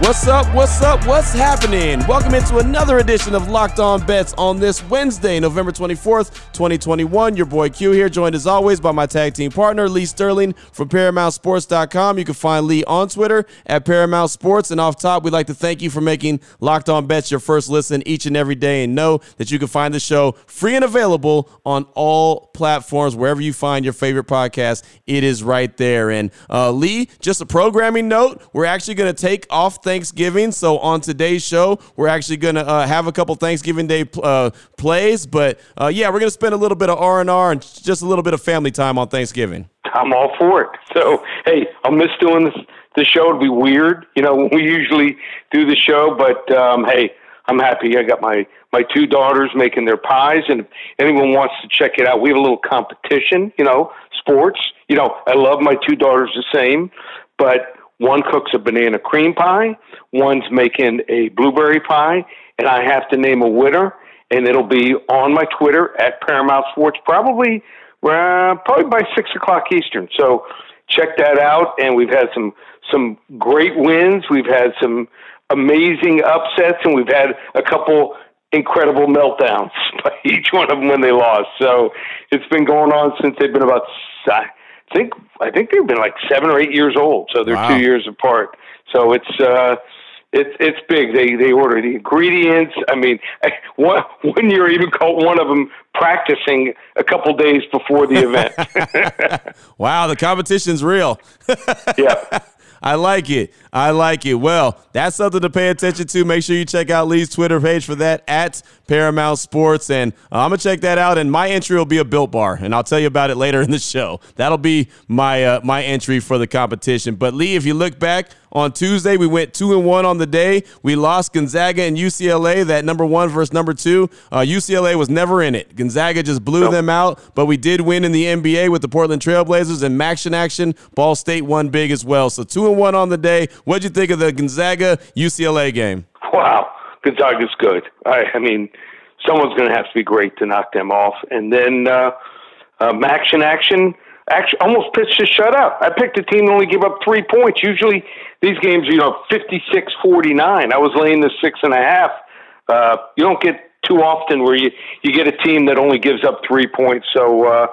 What's up? What's up? What's happening? Welcome into another edition of Locked On Bets on this Wednesday, November 24th, 2021. Your boy Q here, joined as always by my tag team partner, Lee Sterling from ParamountSports.com. You can find Lee on Twitter at Paramount Sports. And off top, we'd like to thank you for making Locked On Bets your first listen each and every day. And know that you can find the show free and available on all platforms, wherever you find your favorite podcast. It is right there. And uh, Lee, just a programming note, we're actually going to take off Thanksgiving. So on today's show, we're actually going to uh, have a couple Thanksgiving Day uh, plays. But uh, yeah, we're going to spend a little bit of R and R and just a little bit of family time on Thanksgiving. I'm all for it. So hey, I'll miss doing this. The show would be weird, you know. We usually do the show, but um, hey, I'm happy. I got my my two daughters making their pies, and if anyone wants to check it out, we have a little competition. You know, sports. You know, I love my two daughters the same, but one cooks a banana cream pie, one's making a blueberry pie, and I have to name a winner, and it'll be on my Twitter at Paramount Sports, probably uh, probably by six o'clock Eastern. So check that out. And we've had some some great wins. We've had some amazing upsets, and we've had a couple incredible meltdowns by each one of them when they lost. So it's been going on since they've been about. I think I think they've been like seven or eight years old. So they're wow. two years apart. So it's uh, it's it's big. They they order the ingredients. I mean, one one year even caught one of them practicing a couple days before the event. wow, the competition's real. yeah. I like it. I like it. Well, that's something to pay attention to. Make sure you check out Lee's Twitter page for that at Paramount Sports. And uh, I'm going to check that out. And my entry will be a built bar. And I'll tell you about it later in the show. That'll be my, uh, my entry for the competition. But Lee, if you look back, on Tuesday, we went two and one on the day. We lost Gonzaga and UCLA. That number one versus number two. Uh, UCLA was never in it. Gonzaga just blew nope. them out. But we did win in the NBA with the Portland Trailblazers and Maction action. Ball State won big as well. So two and one on the day. What'd you think of the Gonzaga UCLA game? Wow, Gonzaga's good. I, I mean, someone's going to have to be great to knock them off. And then uh, uh, Maction action actually almost pitched a shutout. I picked a team to only give up three points. Usually these games, you know, 56 49. I was laying the six and a half. Uh, you don't get too often where you, you get a team that only gives up three points. So, uh,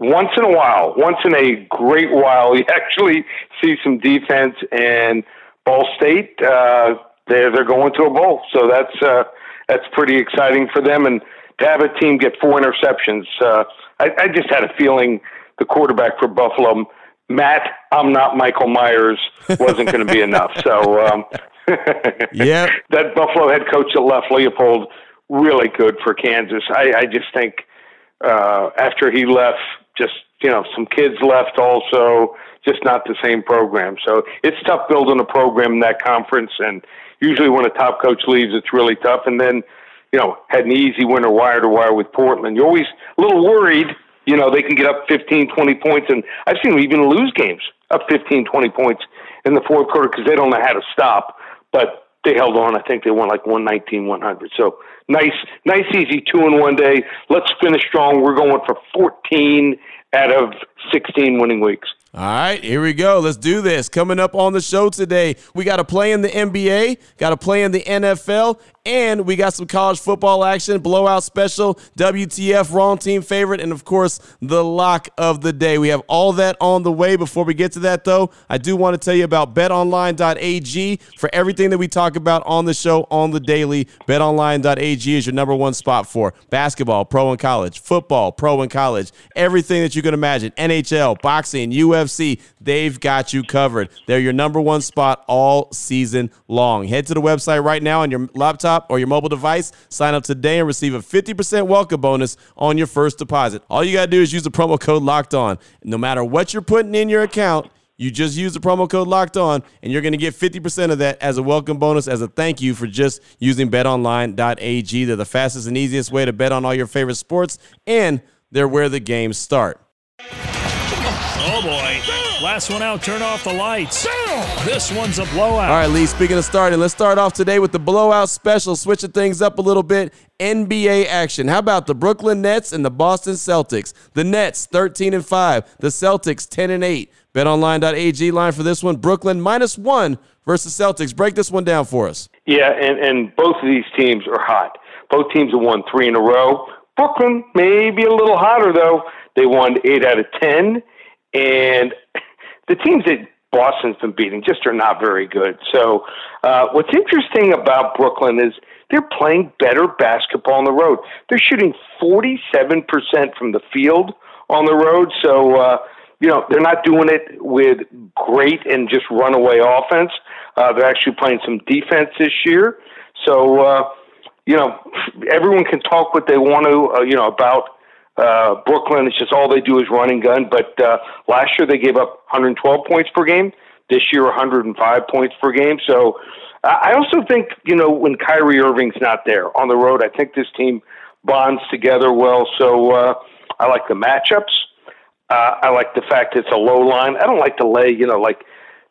once in a while, once in a great while, you actually see some defense and Ball State, uh, they're, they're going to a bowl. So that's, uh, that's pretty exciting for them. And to have a team get four interceptions, uh, I, I just had a feeling the quarterback for Buffalo, Matt, I'm not Michael Myers, wasn't going to be enough. So, um, yeah, that Buffalo head coach that left Leipold really good for Kansas. I, I just think uh, after he left, just you know, some kids left also, just not the same program. So it's tough building a program in that conference, and usually when a top coach leaves, it's really tough. And then, you know, had an easy winner wire to wire with Portland. You're always a little worried you know, they can get up 15, 20 points. And I've seen them even lose games up 15, 20 points in the fourth quarter because they don't know how to stop. But they held on. I think they won like 119, 100. So nice, nice, easy two in one day. Let's finish strong. We're going for 14 out of 16 winning weeks. All right, here we go. Let's do this. Coming up on the show today, we got to play in the NBA, got to play in the NFL, and we got some college football action, blowout special, WTF, wrong team favorite, and of course, the lock of the day. We have all that on the way. Before we get to that, though, I do want to tell you about betonline.ag for everything that we talk about on the show on the daily. Betonline.ag is your number one spot for basketball, pro and college, football, pro and college, everything that you can imagine NHL, boxing, UFC. They've got you covered. They're your number one spot all season long. Head to the website right now on your laptop laptop or your mobile device. Sign up today and receive a 50% welcome bonus on your first deposit. All you got to do is use the promo code locked on. No matter what you're putting in your account, you just use the promo code locked on, and you're going to get 50% of that as a welcome bonus, as a thank you for just using betonline.ag. They're the fastest and easiest way to bet on all your favorite sports, and they're where the games start. Oh, boy. Last one out, turn off the lights. This one's a blowout. All right, Lee, speaking of starting, let's start off today with the blowout special, switching things up a little bit. NBA action. How about the Brooklyn Nets and the Boston Celtics? The Nets 13 and 5, the Celtics 10 and 8. BetOnline.ag line for this one. Brooklyn minus 1 versus Celtics. Break this one down for us. Yeah, and and both of these teams are hot. Both teams have won 3 in a row. Brooklyn maybe a little hotter though. They won 8 out of 10 and the teams that Boston's been beating just are not very good. So, uh, what's interesting about Brooklyn is they're playing better basketball on the road. They're shooting 47% from the field on the road. So, uh, you know, they're not doing it with great and just runaway offense. Uh, they're actually playing some defense this year. So, uh, you know, everyone can talk what they want to, uh, you know, about uh, Brooklyn, it's just all they do is run and gun. But uh, last year they gave up 112 points per game. This year, 105 points per game. So I also think, you know, when Kyrie Irving's not there on the road, I think this team bonds together well. So uh, I like the matchups. Uh, I like the fact it's a low line. I don't like to lay, you know, like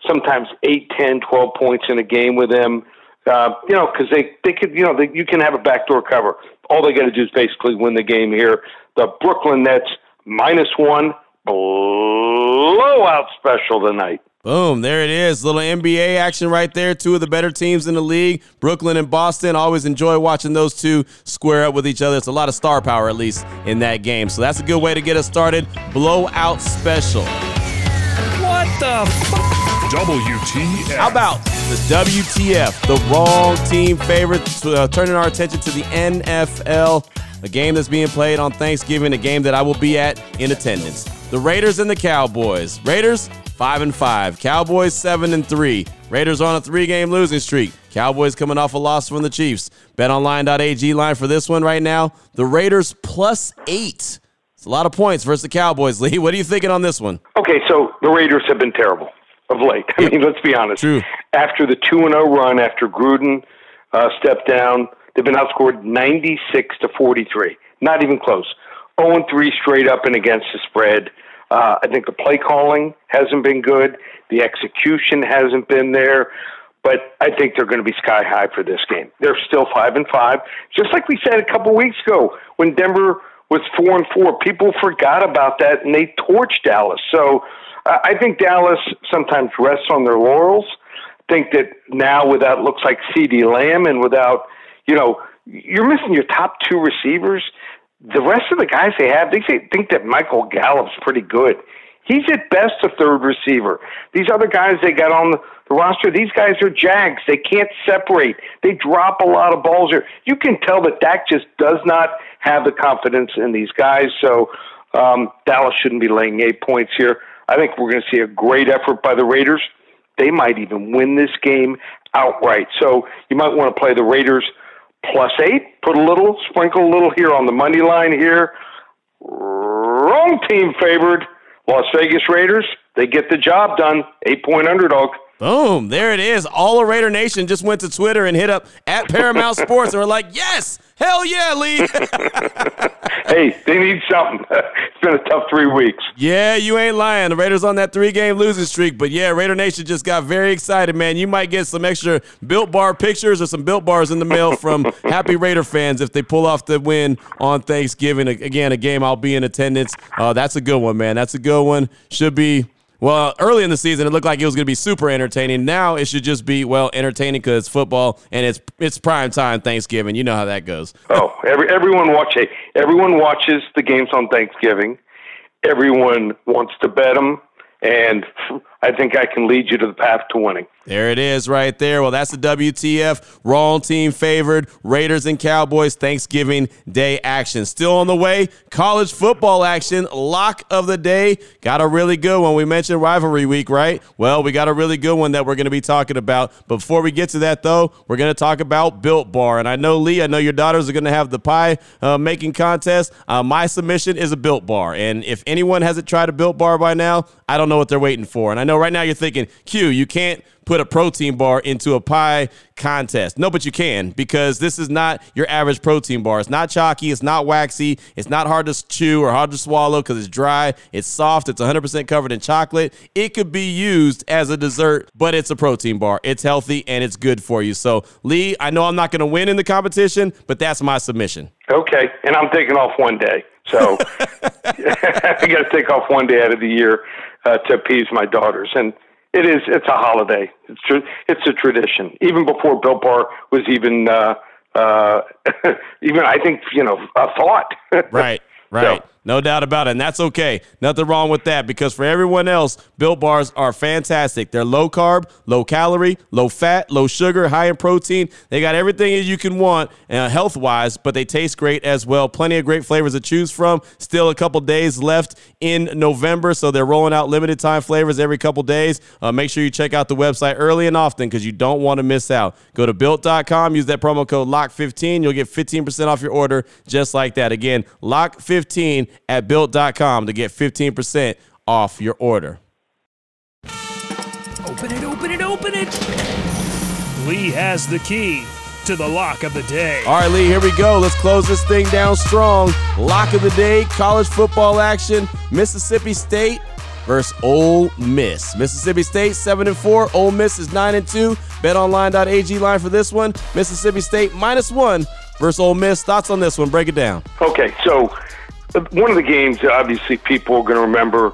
sometimes 8, 10, 12 points in a game with them. Uh, you know, because they they could, you know, they, you can have a backdoor cover. All they got to do is basically win the game here the Brooklyn Nets minus one blowout special tonight. Boom, there it is. Little NBA action right there. Two of the better teams in the league, Brooklyn and Boston. Always enjoy watching those two square up with each other. It's a lot of star power, at least, in that game. So that's a good way to get us started. Blowout special. What the WTF. How about the WTF, the wrong team favorite, uh, turning our attention to the NFL a game that's being played on Thanksgiving, a game that I will be at in attendance. The Raiders and the Cowboys. Raiders five and five. Cowboys seven and three. Raiders on a three-game losing streak. Cowboys coming off a loss from the Chiefs. BetOnline.ag line for this one right now. The Raiders plus eight. It's a lot of points versus the Cowboys. Lee, what are you thinking on this one? Okay, so the Raiders have been terrible of late. I mean, let's be honest. True. After the two and zero oh run, after Gruden uh, stepped down, They've been outscored 96 to 43. Not even close. 0 3 straight up and against the spread. Uh, I think the play calling hasn't been good. The execution hasn't been there. But I think they're going to be sky high for this game. They're still five and five, just like we said a couple weeks ago when Denver was four and four. People forgot about that and they torched Dallas. So uh, I think Dallas sometimes rests on their laurels. I think that now without looks like CeeDee Lamb and without you know, you're missing your top two receivers. The rest of the guys they have, they say, think that Michael Gallup's pretty good. He's at best a third receiver. These other guys they got on the, roster, these guys are jags. They can't separate. They drop a lot of balls here. You can tell that Dak just does not have the confidence in these guys. So um, Dallas shouldn't be laying eight points here. I think we're going to see a great effort by the Raiders. They might even win this game outright. So you might want to play the Raiders plus eight. Put a little, sprinkle a little here on the money line here. Wrong team favored. Las Vegas Raiders. They get the job done. Eight point underdog. Boom. There it is. All of Raider Nation just went to Twitter and hit up at Paramount Sports and were like, yes, hell yeah, Lee. hey, they need something. it's been a tough three weeks. Yeah, you ain't lying. The Raiders on that three game losing streak. But yeah, Raider Nation just got very excited, man. You might get some extra Built Bar pictures or some Built Bars in the mail from happy Raider fans if they pull off the win on Thanksgiving. Again, a game I'll be in attendance. Uh, that's a good one, man. That's a good one. Should be well, early in the season, it looked like it was going to be super entertaining. Now it should just be well entertaining because it's football and it's it's prime time Thanksgiving. You know how that goes. oh, every, everyone watch everyone watches the games on Thanksgiving. Everyone wants to bet them, and I think I can lead you to the path to winning. There it is right there. Well, that's the WTF. Wrong team favored. Raiders and Cowboys Thanksgiving Day action. Still on the way. College football action. Lock of the day. Got a really good one. We mentioned rivalry week, right? Well, we got a really good one that we're going to be talking about. Before we get to that, though, we're going to talk about Built Bar. And I know, Lee, I know your daughters are going to have the pie uh, making contest. Uh, my submission is a Built Bar. And if anyone hasn't tried a Built Bar by now, I don't know what they're waiting for. And I know know right now you're thinking, Q, you can't put a protein bar into a pie contest. No, but you can because this is not your average protein bar. It's not chalky, it's not waxy, it's not hard to chew or hard to swallow because it's dry, it's soft, it's 100% covered in chocolate. It could be used as a dessert, but it's a protein bar. It's healthy and it's good for you. So, Lee, I know I'm not going to win in the competition, but that's my submission. Okay, and I'm taking off one day. So I got to take off one day out of the year uh, to appease my daughters. And it is. It's a holiday. It's tr- it's a tradition. Even before Built Bar was even uh, uh, even I think you know a thought. right. Right. So, no doubt about it. And that's okay. Nothing wrong with that because for everyone else, Built Bars are fantastic. They're low carb, low calorie, low fat, low sugar, high in protein. They got everything you can want uh, health wise, but they taste great as well. Plenty of great flavors to choose from. Still a couple days left in November, so they're rolling out limited time flavors every couple days. Uh, make sure you check out the website early and often because you don't want to miss out. Go to built.com, use that promo code LOCK15. You'll get 15% off your order just like that. Again, LOCK15 at built.com to get 15% off your order. Open it, open it, open it. Lee has the key to the lock of the day. All right, Lee, here we go. Let's close this thing down strong. Lock of the day, college football action, Mississippi State versus Ole Miss. Mississippi State 7 and 4, Ole Miss is 9 and 2. BetOnline.ag line for this one. Mississippi State minus 1 versus Ole Miss. Thoughts on this one? Break it down. Okay, so one of the games obviously people are going to remember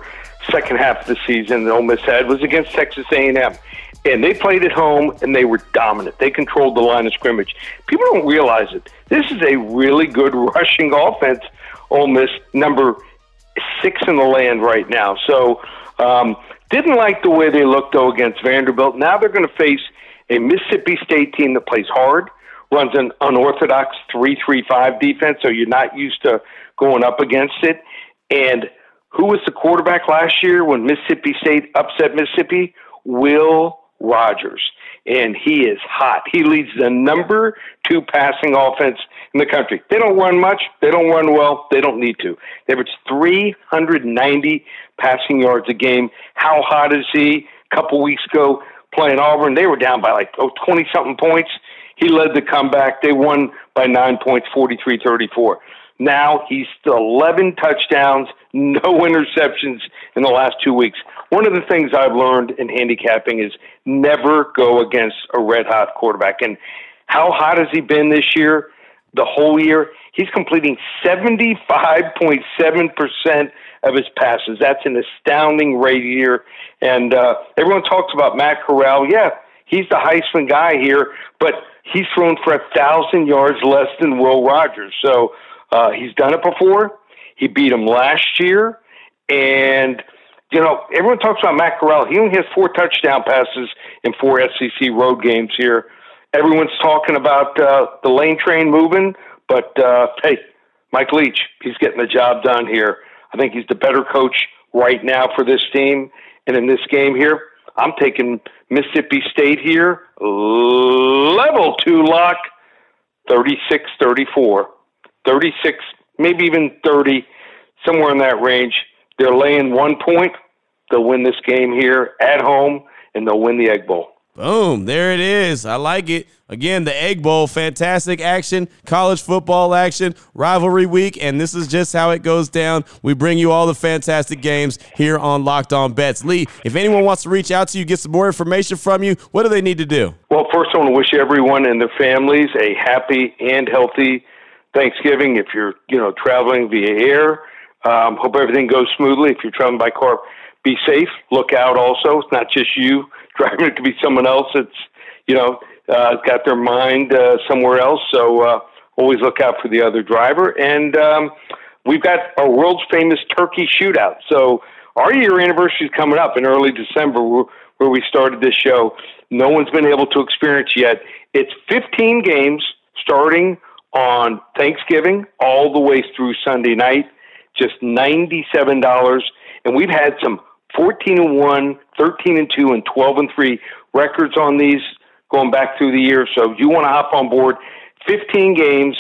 second half of the season that Ole Miss had was against Texas A&M. And they played at home and they were dominant. They controlled the line of scrimmage. People don't realize it. This is a really good rushing offense. Ole Miss number six in the land right now. So um, didn't like the way they looked though against Vanderbilt. Now they're going to face a Mississippi State team that plays hard, runs an unorthodox three-three-five defense. So you're not used to going up against it. And who was the quarterback last year when Mississippi State upset Mississippi? Will Rogers. And he is hot. He leads the number two passing offense in the country. They don't run much. They don't run well. They don't need to. They average 390 passing yards a game. How hot is he? A couple weeks ago, playing Auburn, they were down by like oh, 20 something points. He led the comeback. They won by nine points, 43 34. Now he's 11 touchdowns, no interceptions in the last two weeks. One of the things I've learned in handicapping is never go against a red hot quarterback. And how hot has he been this year? The whole year? He's completing 75.7% of his passes. That's an astounding rate here. And uh, everyone talks about Matt Corral. Yeah, he's the Heisman guy here, but he's thrown for a thousand yards less than Will Rogers. So uh, he's done it before. He beat him last year, and you know everyone talks about Matt Corral. He only has four touchdown passes in four SEC road games here. Everyone's talking about uh, the lane train moving, but uh, hey, Mike Leach, he's getting the job done here. I think he's the better coach right now for this team, and in this game here, I'm taking Mississippi State here, level two lock, 36 34. 36, maybe even 30, somewhere in that range. They're laying one point. They'll win this game here at home, and they'll win the Egg Bowl. Boom. There it is. I like it. Again, the Egg Bowl, fantastic action, college football action, rivalry week, and this is just how it goes down. We bring you all the fantastic games here on Locked On Bets. Lee, if anyone wants to reach out to you, get some more information from you, what do they need to do? Well, first, I want to wish everyone and their families a happy and healthy Thanksgiving. If you're, you know, traveling via air, um, hope everything goes smoothly. If you're traveling by car, be safe. Look out. Also, it's not just you driving; it could be someone else that's, you know, uh, got their mind uh, somewhere else. So uh, always look out for the other driver. And um, we've got our world's famous turkey shootout. So our year anniversary is coming up in early December, where, where we started this show. No one's been able to experience yet. It's 15 games starting on Thanksgiving all the way through Sunday night, just $97. And we've had some 14 and 1, 13 and 2, and 12 and 3 records on these going back through the year. So you want to hop on board. 15 games,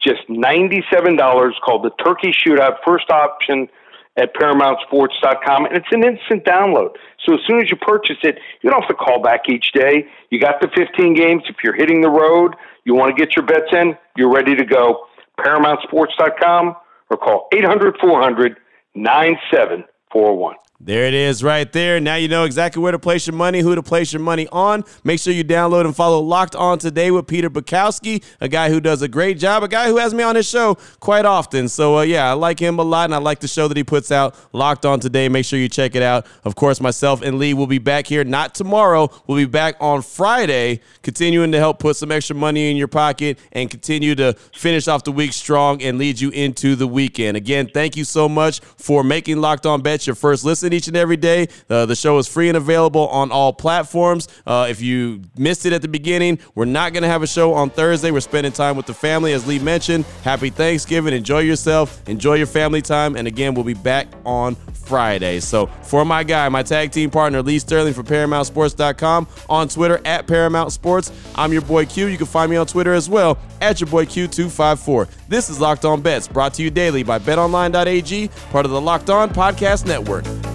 just $97 called the Turkey Shootout. First option at ParamountSports.com, and it's an instant download. So as soon as you purchase it, you don't have to call back each day. You got the 15 games. If you're hitting the road, you want to get your bets in, you're ready to go. ParamountSports.com or call 800 400 9741. There it is right there. Now you know exactly where to place your money, who to place your money on. Make sure you download and follow Locked On Today with Peter Bukowski, a guy who does a great job, a guy who has me on his show quite often. So, uh, yeah, I like him a lot, and I like the show that he puts out, Locked On Today. Make sure you check it out. Of course, myself and Lee will be back here, not tomorrow. We'll be back on Friday, continuing to help put some extra money in your pocket and continue to finish off the week strong and lead you into the weekend. Again, thank you so much for making Locked On Bets your first listen each and every day. Uh, the show is free and available on all platforms. Uh, if you missed it at the beginning, we're not going to have a show on Thursday. We're spending time with the family, as Lee mentioned. Happy Thanksgiving. Enjoy yourself. Enjoy your family time. And again, we'll be back on Friday. So for my guy, my tag team partner, Lee Sterling from ParamountSports.com, on Twitter at Paramount Sports. I'm your boy Q. You can find me on Twitter as well at your boy Q254. This is Locked On Bets, brought to you daily by BetOnline.ag, part of the Locked On Podcast Network.